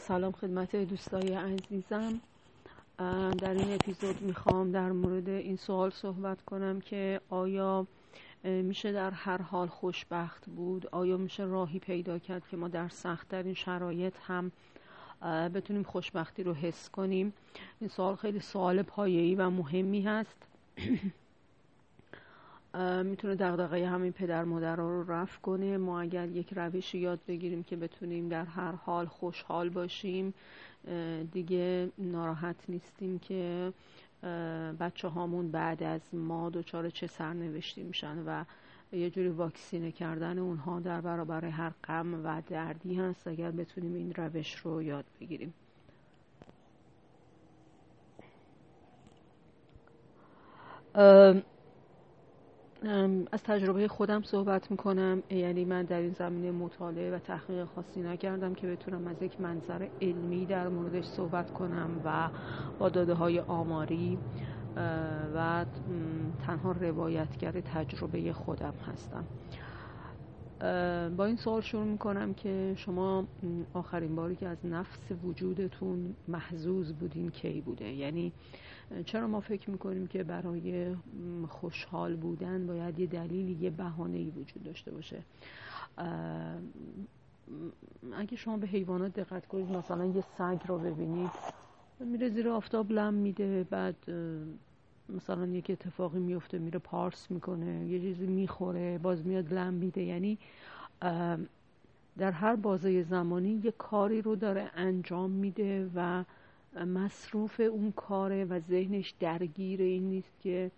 سلام خدمت دوستای عزیزم. در این اپیزود می‌خوام در مورد این سوال صحبت کنم که آیا میشه در هر حال خوشبخت بود؟ آیا میشه راهی پیدا کرد که ما در سختترین شرایط هم بتونیم خوشبختی رو حس کنیم؟ این سوال خیلی سوال پایه‌ای و مهمی هست. می‌تونه دغدغه همین پدر مادر رو رفع کنه. ما اگر یک روشی یاد بگیریم که بتونیم در هر حال خوشحال باشیم دیگه ناراحت نیستیم که بچه هامون بعد از ما دچار چه سرنوشتی میشن و یه جوری واکسینه کردن اونها در برابر هر غم و دردی هست. اگر بتونیم این روش رو یاد بگیریم. از تجربه خودم صحبت می‌کنم. یعنی من در این زمینه مطالعه و تحقیق خاصی نکردم که بتونم از یک منظر علمی در موردش صحبت کنم و با داده های آماری و تنها روایتگر تجربه خودم هستم. با این سوال شروع می‌کنم که شما آخرین باری که از نفس وجودتون محزوز بودین کی بوده؟ یعنی چرا ما فکر می‌کنیم که برای خوشحال بودن باید یه دلیلی یه بهانه‌ای وجود داشته باشه؟ اگه شما به حیوانات دقت کنید مثلا یه سگ رو ببینید میره زیر آفتاب لم میده بعد مثلا یک اتفاقی میفته میره پارس می‌کنه یه چیزی می‌خوره باز میاد لم میده. یعنی در هر بازه زمانی یه کاری رو داره انجام میده و مصروف اون کاره و ذهنش درگیر این نیست که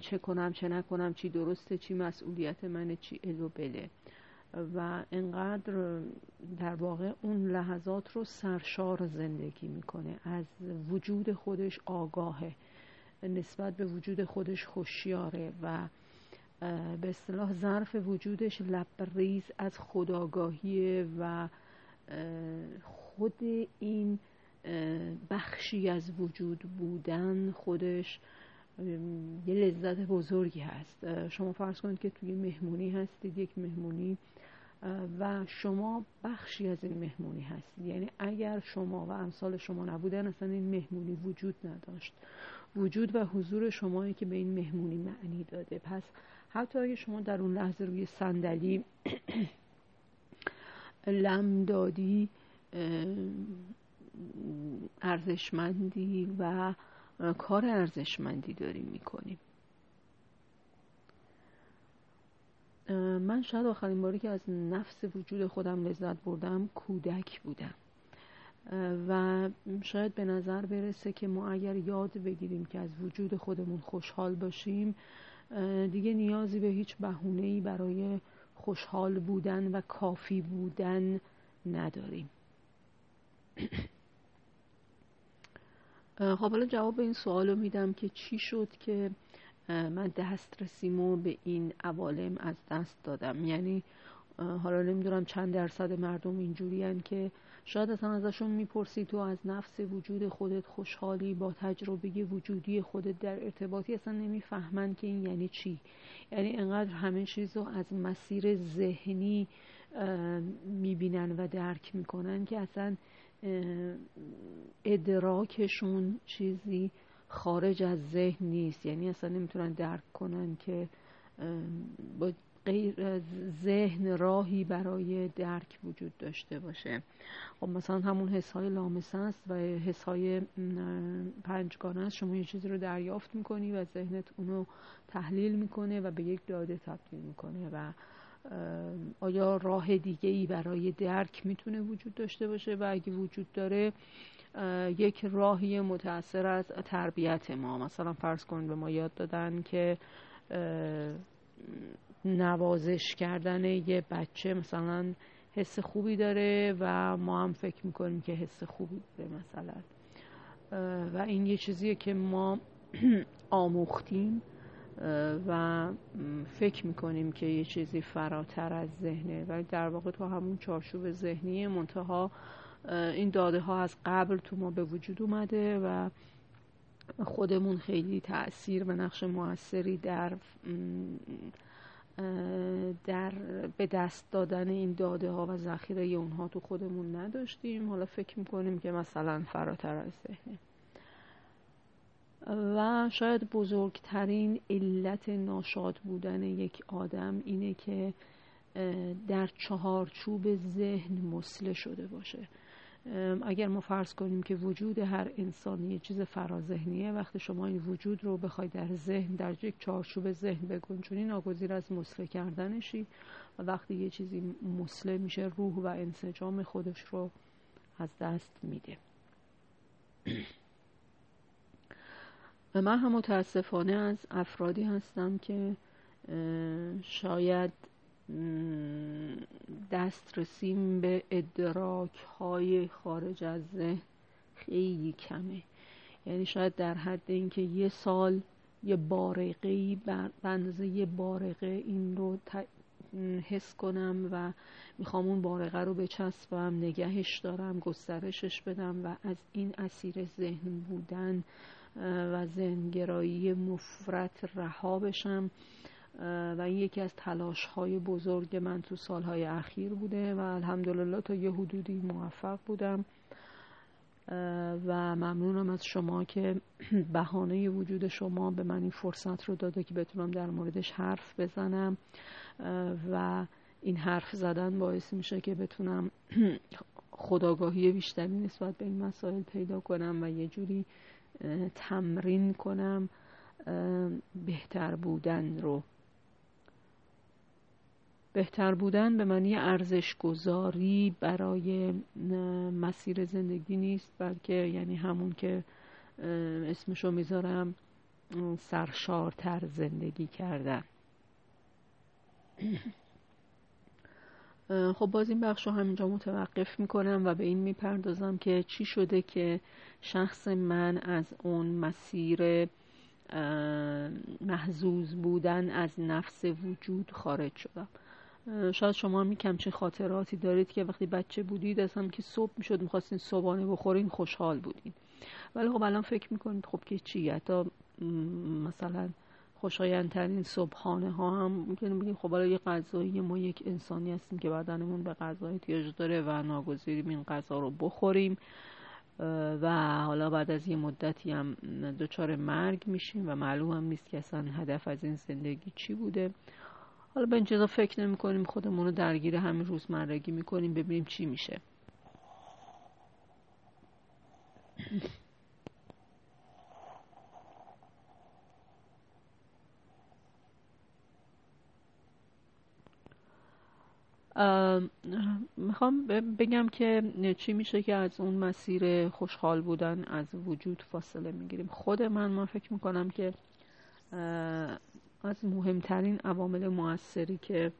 چه کنم چه نکنم چی درسته چی مسئولیت منه چی الو بله. و انقدر در واقع اون لحظات رو سرشار زندگی می‌کنه. از وجود خودش آگاهه نسبت به وجود خودش خوشیاره و به اصطلاح ظرف وجودش لبریز از خداگاهیه و خود این بخشی از وجود بودن خودش یه لذت بزرگی هست. شما فرض کنید که توی مهمونی هستید یک مهمونی و شما بخشی از این مهمونی هستید. یعنی اگر شما و امثال شما نبودن اصلا این مهمونی وجود نداشت. وجود و حضور شمایی که به این مهمونی معنی داده. پس حتی اگه شما در اون لحظه روی صندلی لم دادی ارزشمندی و کار ارزشمندی داریم می‌کنیم. من شاید آخرین باری که از نفس وجود خودم لذت بردم کودک بودم. و شاید به نظر برسه که ما اگر یاد بگیریم که از وجود خودمون خوشحال باشیم دیگه نیازی به هیچ بهونه‌ای برای خوشحال بودن و کافی بودن نداریم. خب حالا جواب این سوال رو میدم که چی شد که من دسترسیمو به این عوالم از دست دادم. یعنی حالا نمی‌دونم چند درصد مردم اینجوری که شاید اصلا ازشون می‌پرسی تو از نفس وجود خودت خوشحالی با تجربه وجودی خودت در ارتباطی اصلا نمی‌فهمن که این یعنی چی. یعنی انقدر همه چیز رو از مسیر ذهنی می‌بینن و درک می‌کنن که اصلا ادراکشون چیزی خارج از ذهن نیست. یعنی اصلا نمی‌تونن درک کنن که با غیر ذهن راهی برای درک وجود داشته باشه. خب مثلا همون حس های لامسه است و حس های پنجگانه است. شما یه چیزی رو دریافت می‌کنی و ذهنت اونو تحلیل می‌کنه و به یک داده تبدیل می‌کنه و آیا راه دیگه ای برای درک می‌تونه وجود داشته باشه؟ و اگه وجود داره یک راهی متأثر از تربیت ما. مثلا فرض کن به ما یاد دادن که نوازش کردن یه بچه مثلا حس خوبی داره و ما هم فکر می‌کنیم که حس خوبی داره مثلا. و این یه چیزیه که ما آموختیم. و فکر می‌کنیم که یه چیزی فراتر از ذهنه. ولی در واقع تو همون چارچوب ذهنی منتها این داده ها از قبل تو ما به وجود اومده و خودمون خیلی تاثیر و نقش موثری در در به دست دادن این داده ها و ذخیره اونها تو خودمون نداشتیم. حالا فکر می‌کنیم که مثلا فراتر از ذهنه. و شاید بزرگترین علت ناشاد بودن یک آدم اینه که در چهارچوب ذهن مسله شده باشه. اگر ما فرض کنیم که وجود هر انسانی یه چیز فرازهنیه وقتی شما این وجود رو بخوای در ذهن در یک چارچوب ذهن بگنجونی ناگزیر از مسله کردنشی و وقتی یه چیزی مسله میشه روح و انسجام خودش رو از دست میده. و من هم متاسفانه از افرادی هستم که شاید دسترسیم به ادراک های خارج از ذهن خیلی کمه. یعنی شاید در حد اینکه یه سال یه بارقه بندازه یه بارقه این رو حس کنم و می‌خوام اون بارقه رو بچسبم نگهش دارم گسترشش بدم و از این اسیر ذهن بودن و ذهنگرایی مفرت رها بشم و این یکی از تلاش های بزرگ من تو سالهای اخیر بوده و الحمدلله تا یه حدودی موفق بودم. و ممنونم از شما که بهانه وجود شما به من این فرصت رو داده که بتونم در موردش حرف بزنم. و این حرف زدن باعث میشه که بتونم خداگاهی بیشتری نسبت به این مسائل پیدا کنم و یه جوری تمرین کنم بهتر بودن رو. بهتر بودن به معنی ارزش گذاری برای مسیر زندگی نیست بلکه یعنی همون که اسمشو می‌ذارم سرشارتر زندگی کردن. خب باز این بخش رو همینجا متوقف می‌کنم و به این می‌پردازم که چی شده که شخص من از اون مسیر محزوز بودن از نفس وجود خارج شدم. شاید شما هم کمچین خاطراتی دارید که وقتی بچه بودید هم که صبح می‌شد می‌خواستین صبحانه بخورین خوشحال بودین. ولی خب الان فکر می‌کنید خب که چی؟ حتی مثلا خوشایندترین صبحانه ها هم می‌تونیم بگیم خب حالا یه غذایی ما یک انسانی هستیم که بدنمون به غذا احتیاج داره و ناگزیریم این غذا رو بخوریم. و حالا بعد از یه مدتی هم دچار مرگ میشیم و معلوم هم نیست که اصلا هدف از این زندگی چی بوده. حالا به این چیزا فکر نمی کنیم خودمون رو درگیر همین روزمرگی می‌کنیم ببینیم چی میشه. می‌خوام بگم که چی میشه که از اون مسیر خوشحال بودن از وجود فاصله می‌گیریم. خود من من فکر می‌کنم که از مهمترین عوامل موثری که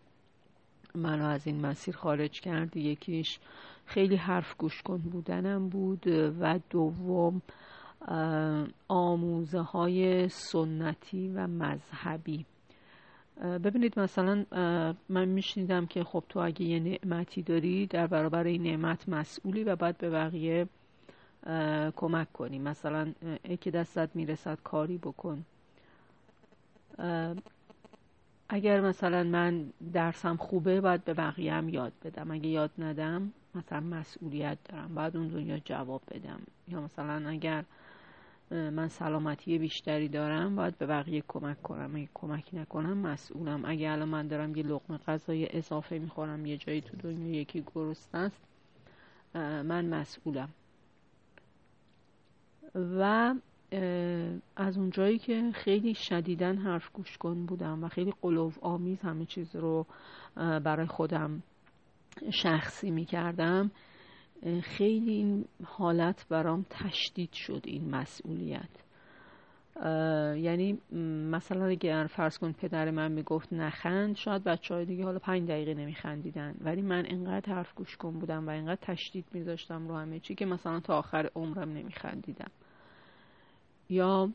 منو از این مسیر خارج کرد یکیش خیلی حرف گوش کن بودنم بود و دوم آموزه های سنتی و مذهبی. ببینید مثلا من میشنیدم که خب تو اگه یه نعمتی داری در برابر این نعمت مسئولی و باید به بقیه کمک کنی. مثلا ای که دستت می‌رسد کاری بکن. اگر مثلا من درسم خوبه باید به بقیه هم یاد بدم. اگه یاد ندم مثلا مسئولیت دارم. باید اون دنیا جواب بدم. یا مثلا اگر من سلامتی بیشتری دارم باید به بقیه کمک کنم. اگه کمک نکنم مسئولم. اگه الان من دارم یه لقمه غذای اضافه می‌خورم یه جایی تو دنیا یکی گرست است من مسئولم. و از اونجایی که خیلی شدیدن حرف گوش کن بودم و خیلی قلوف آمیز همه چیز رو برای خودم شخصی می کردم خیلی این حالت برام تشدید شد این مسئولیت. یعنی مثلا اگر فرض کن پدر من می‌گفت نخند شاید بچه های دیگه حالا پنج دقیقه نمیخندیدن. ولی من انقدر حرف گوش کن بودم و انقدر تشدید میذاشتم رو همه چی که مثلا تا آخر عمرم نمیخندیدم. یا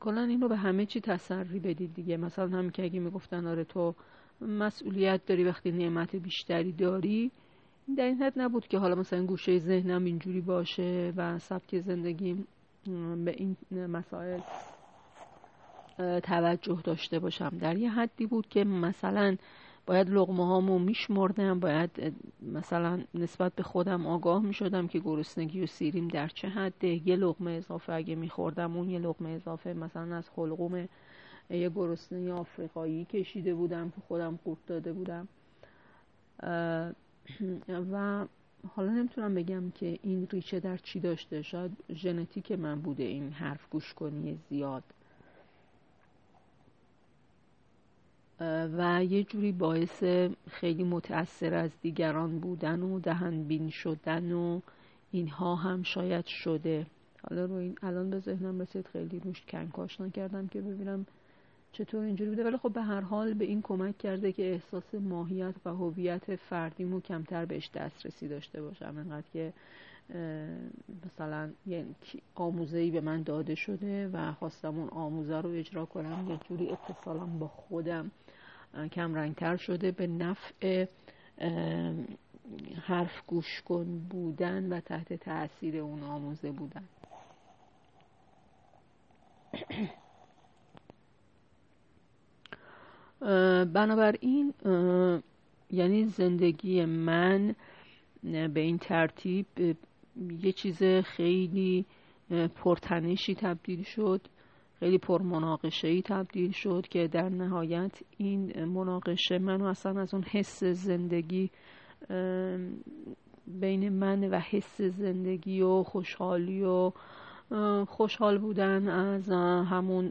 کلا این رو به همه چی تسری بدید دیگه. مثلا هم که اگه می‌گفتن آره تو مسئولیت داری وقتی نعمت بیشتری داری در این حد نبود که حالا مثلا گوشه ذهنم اینجوری باشه و سبک زندگی به این مسائل توجه داشته باشم. در یه حدی بود که مثلا باید لغمه هامو میشمردم باید مثلا نسبت به خودم آگاه می‌شدم که گرسنگی و سیریم در چه حده. یه لغمه اضافه اگه میخوردم اون یه لغمه اضافه مثلا از خلقوم یه گرسنگی آفریقایی کشیده بودم که خودم قورت داده بودم. و حالا نمی‌تونم بگم که این ریشه در چی داشته. شاید ژنتیک من بوده این حرف گوش کنی زیاد. و یه جوری باعث خیلی متأثر از دیگران بودن و دهنبین شدن و اینها هم شاید شده. حالا رو این الان به ذهنم رسید. خیلی روش کنکاش نکردم که ببینم چطور اینجوری بوده؟ ولی خب به هر حال به این کمک کرده که احساس ماهیت و هویت فردیمو کمتر بهش دسترسی داشته باشم. انقدر که مثلا یه آموزه ای به من داده شده و خواستم اون آموزه رو اجرا کنم. یه جوری اتصالم با خودم کم رنگتر شده. به نفع حرف گوش کن بودن و تحت تاثیر اون آموزه بودن. بنابراین یعنی زندگی من به این ترتیب یه چیز خیلی پرتنشی تبدیل شد خیلی پرمناقشه تبدیل شد که در نهایت این مناقشه منو اصلا از اون حس زندگی بین من و حس زندگی و خوشحالی و خوشحال بودن از همون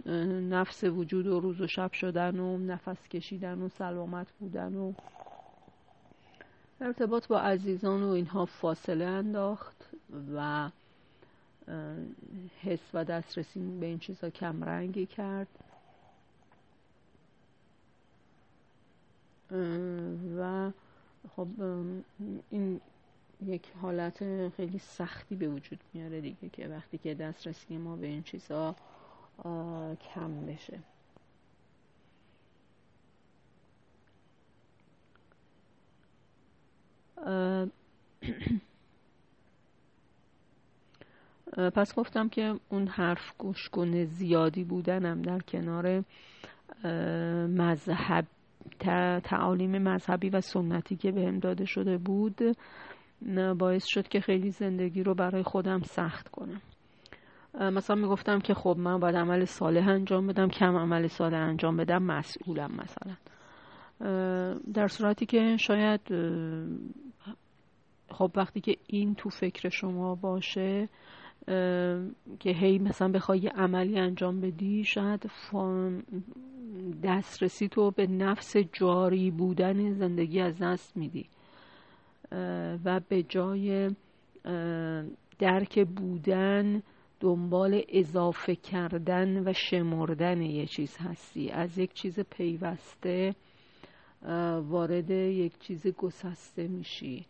نفس وجود و روز و شب شدن و نفس کشیدن و سلامت بودن و ارتباط با عزیزان و اینها فاصله انداخت و حس و دسترسی به این چیزها کمرنگی کرد. و خب این یک حالت خیلی سختی به وجود میاره دیگه که وقتی که دسترسی ما به این چیزها کم بشه. پس گفتم که اون حرف گوشگونه زیادی بودنم در کنار مذهب تعالیم مذهبی و سنتی که بهم داده شده بود باعث شد که خیلی زندگی رو برای خودم سخت کنم. مثلا می‌گفتم که خب من باید عمل صالح انجام بدم کم عمل صالح انجام بدم مسئولم مثلا. در صورتی که شاید خب وقتی که این تو فکر شما باشه که هی مثلا بخوای یه عملی انجام بدی شاید دسترسی تو به نفس جاری بودن زندگی از دست میدی. و به جای درک بودن دنبال اضافه کردن و شمردن یه چیز هستی. از یک چیز پیوسته وارد یک چیز گسسته میشی.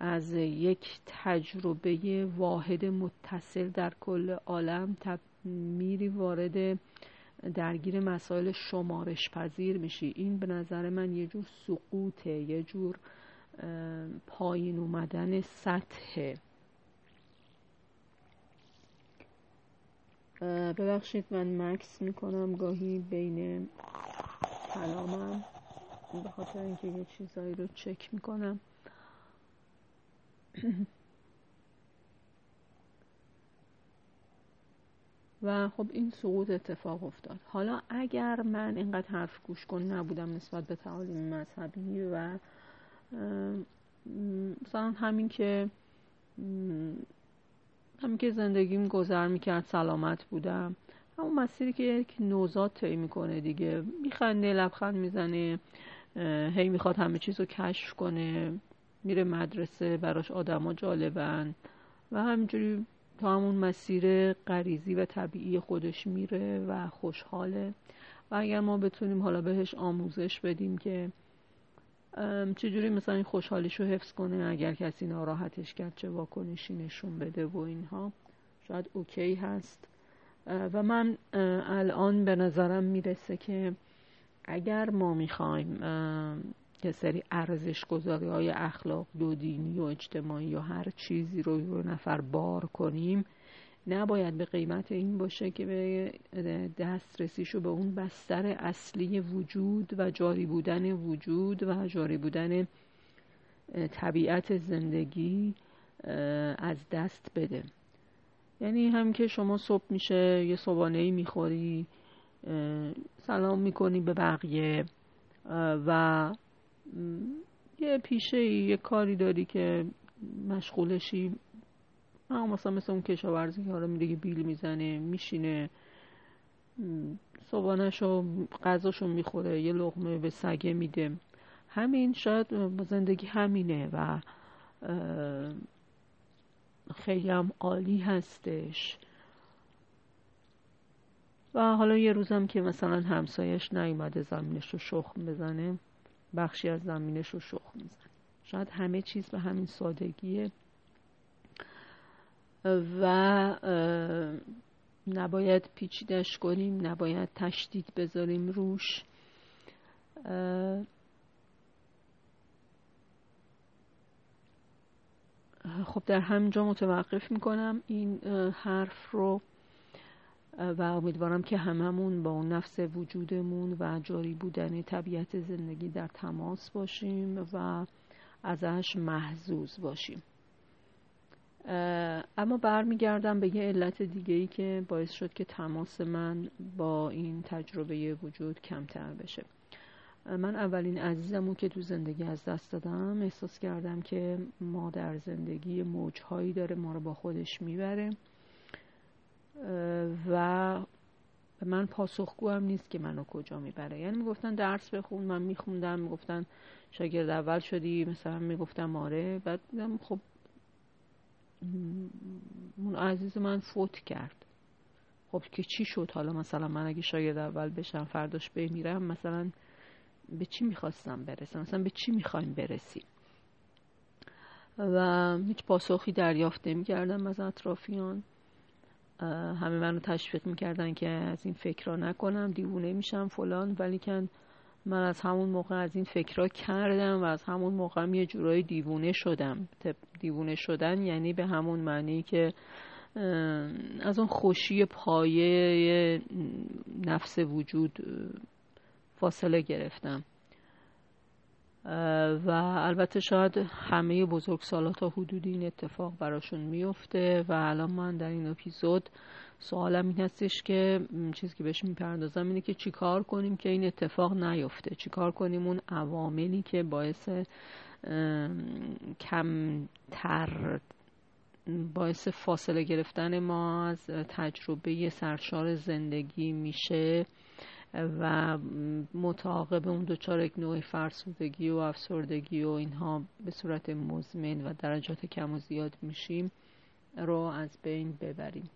از یک تجربه واحد متصل در کل عالم میری وارد درگیر مسائل شمارش پذیر میشی. این به نظر من یه جور سقوطه یه جور پایین اومدن سطح. ببخشید من مکس می‌کنم گاهی بین کلامم به خاطر اینکه یه چیزایی رو چک می‌کنم. و خب این سقوط اتفاق افتاد. حالا اگر من اینقدر حرف گوش کن نبودم نسبت به تعالیم مذهبی و مثلا همین که همین که زندگیم گذر می‌کرد سلامت بودم. همون مسیری که یک نوزاد طی می‌کنه دیگه. میخنده لبخند می‌زنه هی می‌خواد همه چیز رو کشف کنه میره مدرسه براش آدما جالبن. و همینجوری تا همون مسیر غریزی و طبیعی خودش میره و خوشحاله. و اگر ما بتونیم حالا بهش آموزش بدیم که چجوری مثلا این خوشحالیشو حفظ کنه اگر کسی ناراحتش کرد چه واکنشی نشون بده و اینها؟ شاید اوکی هست. و من الان به نظرم می‌رسه که اگر ما می‌خوایم یه سری ارزش گذاری های اخلاق و دینی و اجتماعی و هر چیزی رو رو نفر بار کنیم نباید به قیمت این باشه که به دسترسیشو به اون بستر اصلی وجود و جاری بودن وجود و جاری بودن طبیعت زندگی از دست بده. یعنی هم که شما صبح میشه یه صبحانه ای می‌خوری سلام می‌کنی به بقیه و یه پیشه یه کاری داری که مشغولشی مثلا مثل اون کشاورزی که حالا میده بیل می‌زنه میشینه. صبحانهشو غذاشو می‌خوره یه لغمه به سگه میده. همین شاید زندگی همینه و خیلی هم عالی هستش. و حالا یه روزم که مثلا همسایش نیومده زمینش رو شخم بزنه بخشی از زمینش رو شخم می‌زنه. شاید همه چیز به همین سادگیه. و نباید پیچیدش کنیم نباید تشدید بذاریم روش. خب در همینجا متوقف می‌کنم این حرف رو و امیدوارم که هممون با اون نفس وجودمون و جاری بودن طبیعت زندگی در تماس باشیم و ازش محزوز باشیم. اما برمیگردم به یه علت دیگه ای که باعث شد که تماس من با این تجربه وجود کمتر بشه. من اولین عزیزمو که تو زندگی از دست دادم احساس کردم که ما در زندگی موجهایی داره ما رو با خودش می‌بره. و من پاسخگو هم نیست که منو کجا می‌بره. یعنی می‌گفتن درس بخون من میخوندم می‌گفتن شاگرد اول شدی مثلا می‌گفتم آره. بعد خب اون عزیز من فوت کرد. خب که چی شد حالا مثلا من اگه شاگرد اول بشم فرداش بمیرم مثلا به چی می‌خواستم برسم؟ مثلا به چی می‌خوایم برسیم؟ و هیچ پاسخی دریافت نمی‌کردم از اطرافیان. همه منو تشویق می‌کردن که از این فکرها نکنم دیوونه میشم فلان ولی کن من از همون موقع از این فکرها کردم و از همون موقع یه جورایی دیوونه شدم. دیوونه شدن یعنی به همون معنی که از اون خوشی پایه نفس وجود فاصله گرفتم. و البته شاید همه بزرگ سالات حدودی این اتفاق براشون میفته و الان من در این اپیزود سوالم این هستش که چیزی که بهش می‌پردازم اینه که چیکار کنیم که این اتفاق نیفته؟ چیکار کنیم اون عواملی که باعث کمتر باعث فاصله گرفتن ما از تجربه سرشار زندگی میشه و متعاقب اون دچار یک نوع فرسودگی و افسردگی و اینها به صورت مزمن و درجات کم و زیاد میشیم رو از بین ببریم.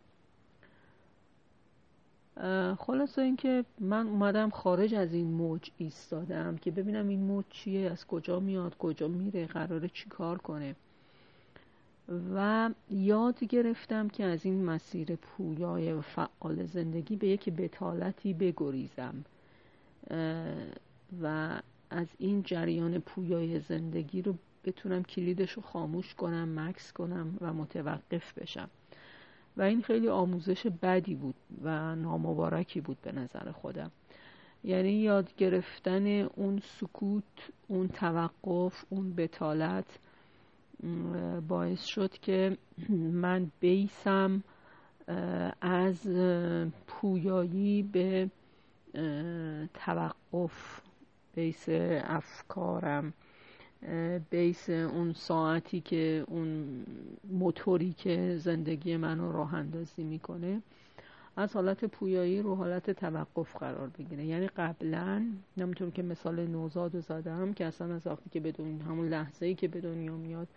خلاصه اینکه من اومدم خارج از این موج ایستادم که ببینم این موج چیه از کجا میاد کجا میره قراره چی کار کنه. و یاد گرفتم که از این مسیر پویای و فعال زندگی به یک بتالتی بگریزم. و از این جریان پویای زندگی رو بتونم کلیدش رو خاموش کنم مکس کنم و متوقف بشم. و این خیلی آموزش بدی بود و نامبارکی بود به نظر خودم. یعنی یاد گرفتن اون سکوت اون توقف اون بتالت باعث شد که من بیسم از پویایی به توقف بیس افکارم. بیس اون ساعتی که اون موتوری که زندگی منو راه اندازی می‌کنه از حالت پویایی رو حالت توقف قرار بگیره. یعنی قبلا نمی‌تونم که مثال نوزاد رو زدم که اصلا از وقتی که بدون همون لحظه ای که به دنیا میاد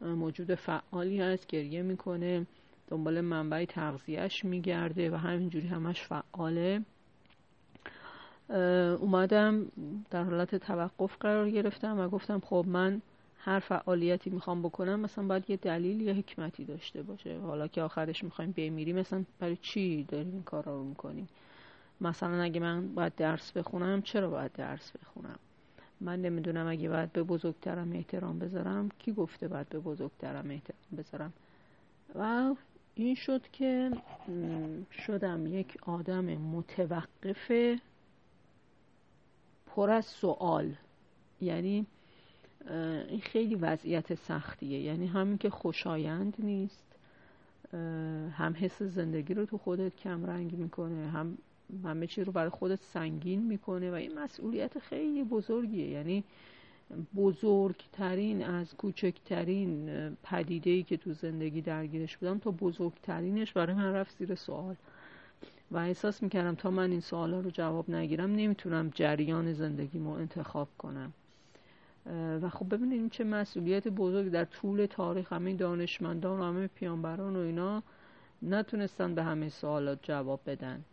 موجود فعالی هست گریه می‌کنه دنبال منبع تغذیهش میگرده و همینجوری همش فعاله. اومدم در حالت توقف قرار گرفتم و گفتم خب من هر فعالیتی می‌خوام بکنم مثلا باید یه دلیل یا حکمتی داشته باشه. حالا که آخرش می‌خوایم بمیریم مثلا برای چی داریم این کار رو می‌کنیم مثلا اگه من باید درس بخونم چرا باید درس بخونم؟ من نمی‌دونم اگه باید به بزرگترم احترام بذارم کی گفته باید به بزرگترم احترام بذارم؟ و این شد که شدم یک آدم متوقف پر از سوال یعنی این خیلی وضعیت سختیه. یعنی همین که خوشایند نیست هم حس زندگی رو تو خودت کم رنگ می‌کنه هم همه چی رو برای خودت سنگین می‌کنه و این مسئولیت خیلی بزرگیه. یعنی بزرگترین از کوچکترین پدیده که تو زندگی درگیرش بودم تا بزرگترینش برای من رفت زیر سوال. و احساس می‌کردم تا من این سوالا رو جواب نگیرم نمی‌تونم جریان زندگیمو انتخاب کنم. و خب ببینید چه مسئولیت بزرگ در طول تاریخ همه دانشمندان و همه پیانبران و اینا نتونستن به همه سوالات جواب بدن.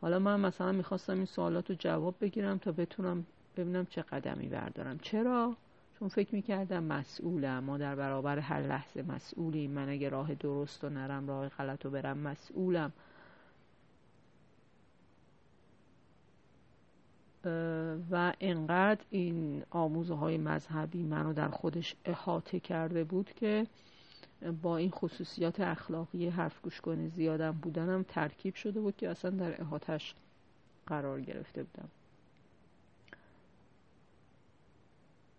حالا من مثلا می‌خواستم این سوالات رو جواب بگیرم تا بتونم ببینم چه قدمی بردارم. چرا؟ چون فکر می‌کردم مسئولم. ما در برابر هر لحظه مسئولیم. من اگه راه درست و نرم راه غلط و برم مسئولم. و انقدر این آموزه های مذهبی منو در خودش احاطه کرده بود که با این خصوصیات اخلاقی حرف گوش کنه زیادم بودنم ترکیب شده بود که اصلا در احاطش قرار گرفته بودم.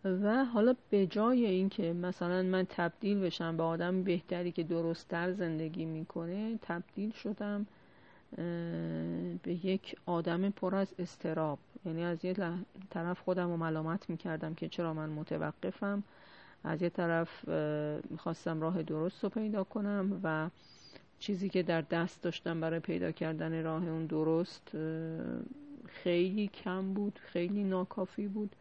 و حالا به جای اینکه مثلا من تبدیل بشم به آدم بهتری که درستتر زندگی می‌کنه تبدیل شدم به یک آدم پر از استراب. یعنی از یه طرف خودم رو ملامت می‌کردم که چرا من متوقفم. از یه طرف می‌خواستم راه درست رو پیدا کنم و چیزی که در دست داشتم برای پیدا کردن راه اون درست خیلی کم بود خیلی ناکافی بود.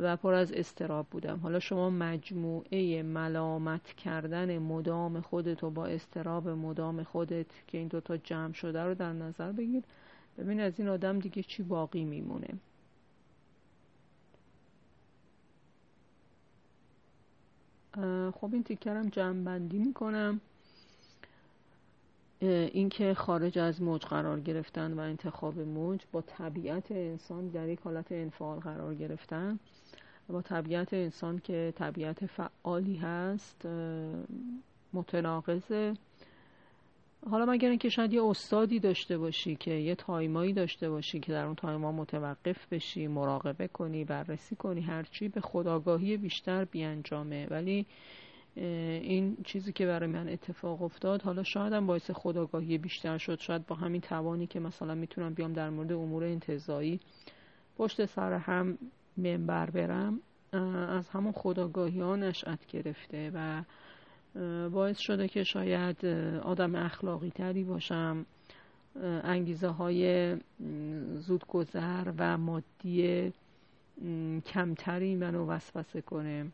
و پر از استراب بودم. حالا شما مجموعه ملامت کردن مدام خودت و با استراب مدام خودت که این دوتا جمع شده رو در نظر بگیر. ببین از این آدم دیگه چی باقی میمونه. خب این تیکرم جمع بندی می‌کنم. اینکه خارج از موج قرار گرفتن و انتخاب موج با طبیعت انسان در یک حالت انفعال قرار گرفتن با طبیعت انسان که طبیعت فعالی هست متناقضه حالا مگر اینکه شاید یه استادی داشته باشی که یه تایمایی داشته باشی که در اون تایما متوقف بشی مراقبه کنی بررسی کنی هرچی به خداگاهی بیشتر بیانجامه. ولی این چیزی که برای من اتفاق افتاد حالا شاید هم باعث خداگاهی بیشتر شد شاید با همین توانی که مثلا می‌تونم بیام در مورد امور انتظایی پشت سر هم منبر برم از همون خداگاهی ها نشأت گرفته و باعث شده که شاید آدم اخلاقی تری باشم. انگیزه های زودگذر و مادی کمتری منو وسوسه کنه.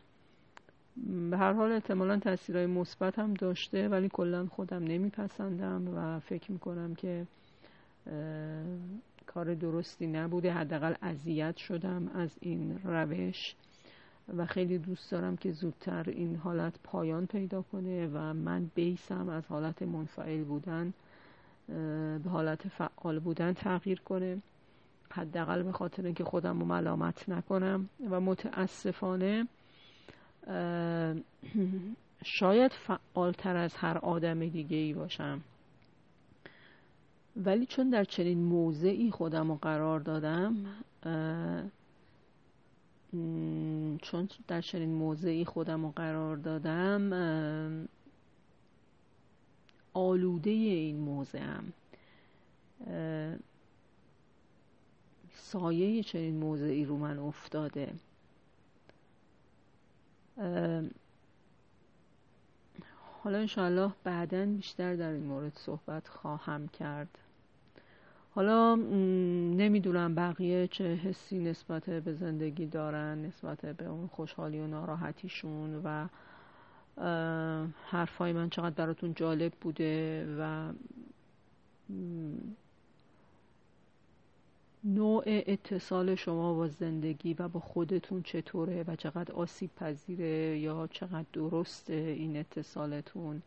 به هر حال احتمالا تاثیرهای مثبت هم داشته ولی کلا خودم نمیپسندم و فکر می‌کنم که کار درستی نبوده. حداقل اذیت شدم از این روش و خیلی دوست دارم که زودتر این حالت پایان پیدا کنه و من بیسم از حالت منفعل بودن به حالت فعال بودن تغییر کنه. حداقل به خاطر اینکه خودم رو ملامت نکنم و متاسفانه شاید فعالتر از هر آدم دیگه ای باشم. ولی چون در چنین موضعی خودم رو قرار دادم چون در چنین موضعی خودم رو قرار دادم آلوده این موضعم. سایه چنین موضعی رو من افتاده. حالا انشاءالله بعدا بیشتر در این مورد صحبت خواهم کرد. حالا نمی‌دونم بقیه چه حسی نسبت به زندگی دارن نسبت به اون خوشحالی و ناراحتیشون و حرفای من چقدر براتون جالب بوده و نوع اتصال شما با زندگی و با خودتون چطوره و چقدر آسیب پذیره یا چقدر درسته این اتصالتون؟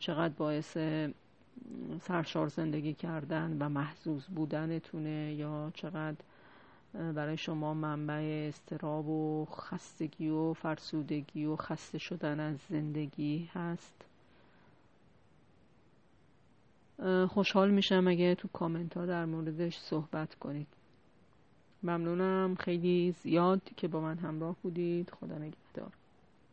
چقدر باعث سرشار زندگی کردن و محزوز بودنتونه یا چقدر برای شما منبع استراب و خستگی و فرسودگی و خسته شدن از زندگی هست؟ خوشحال میشم اگه تو کامنت ها در موردش صحبت کنید. ممنونم. خیلی زیاد که با من همراه بودید. خدا نگهدار.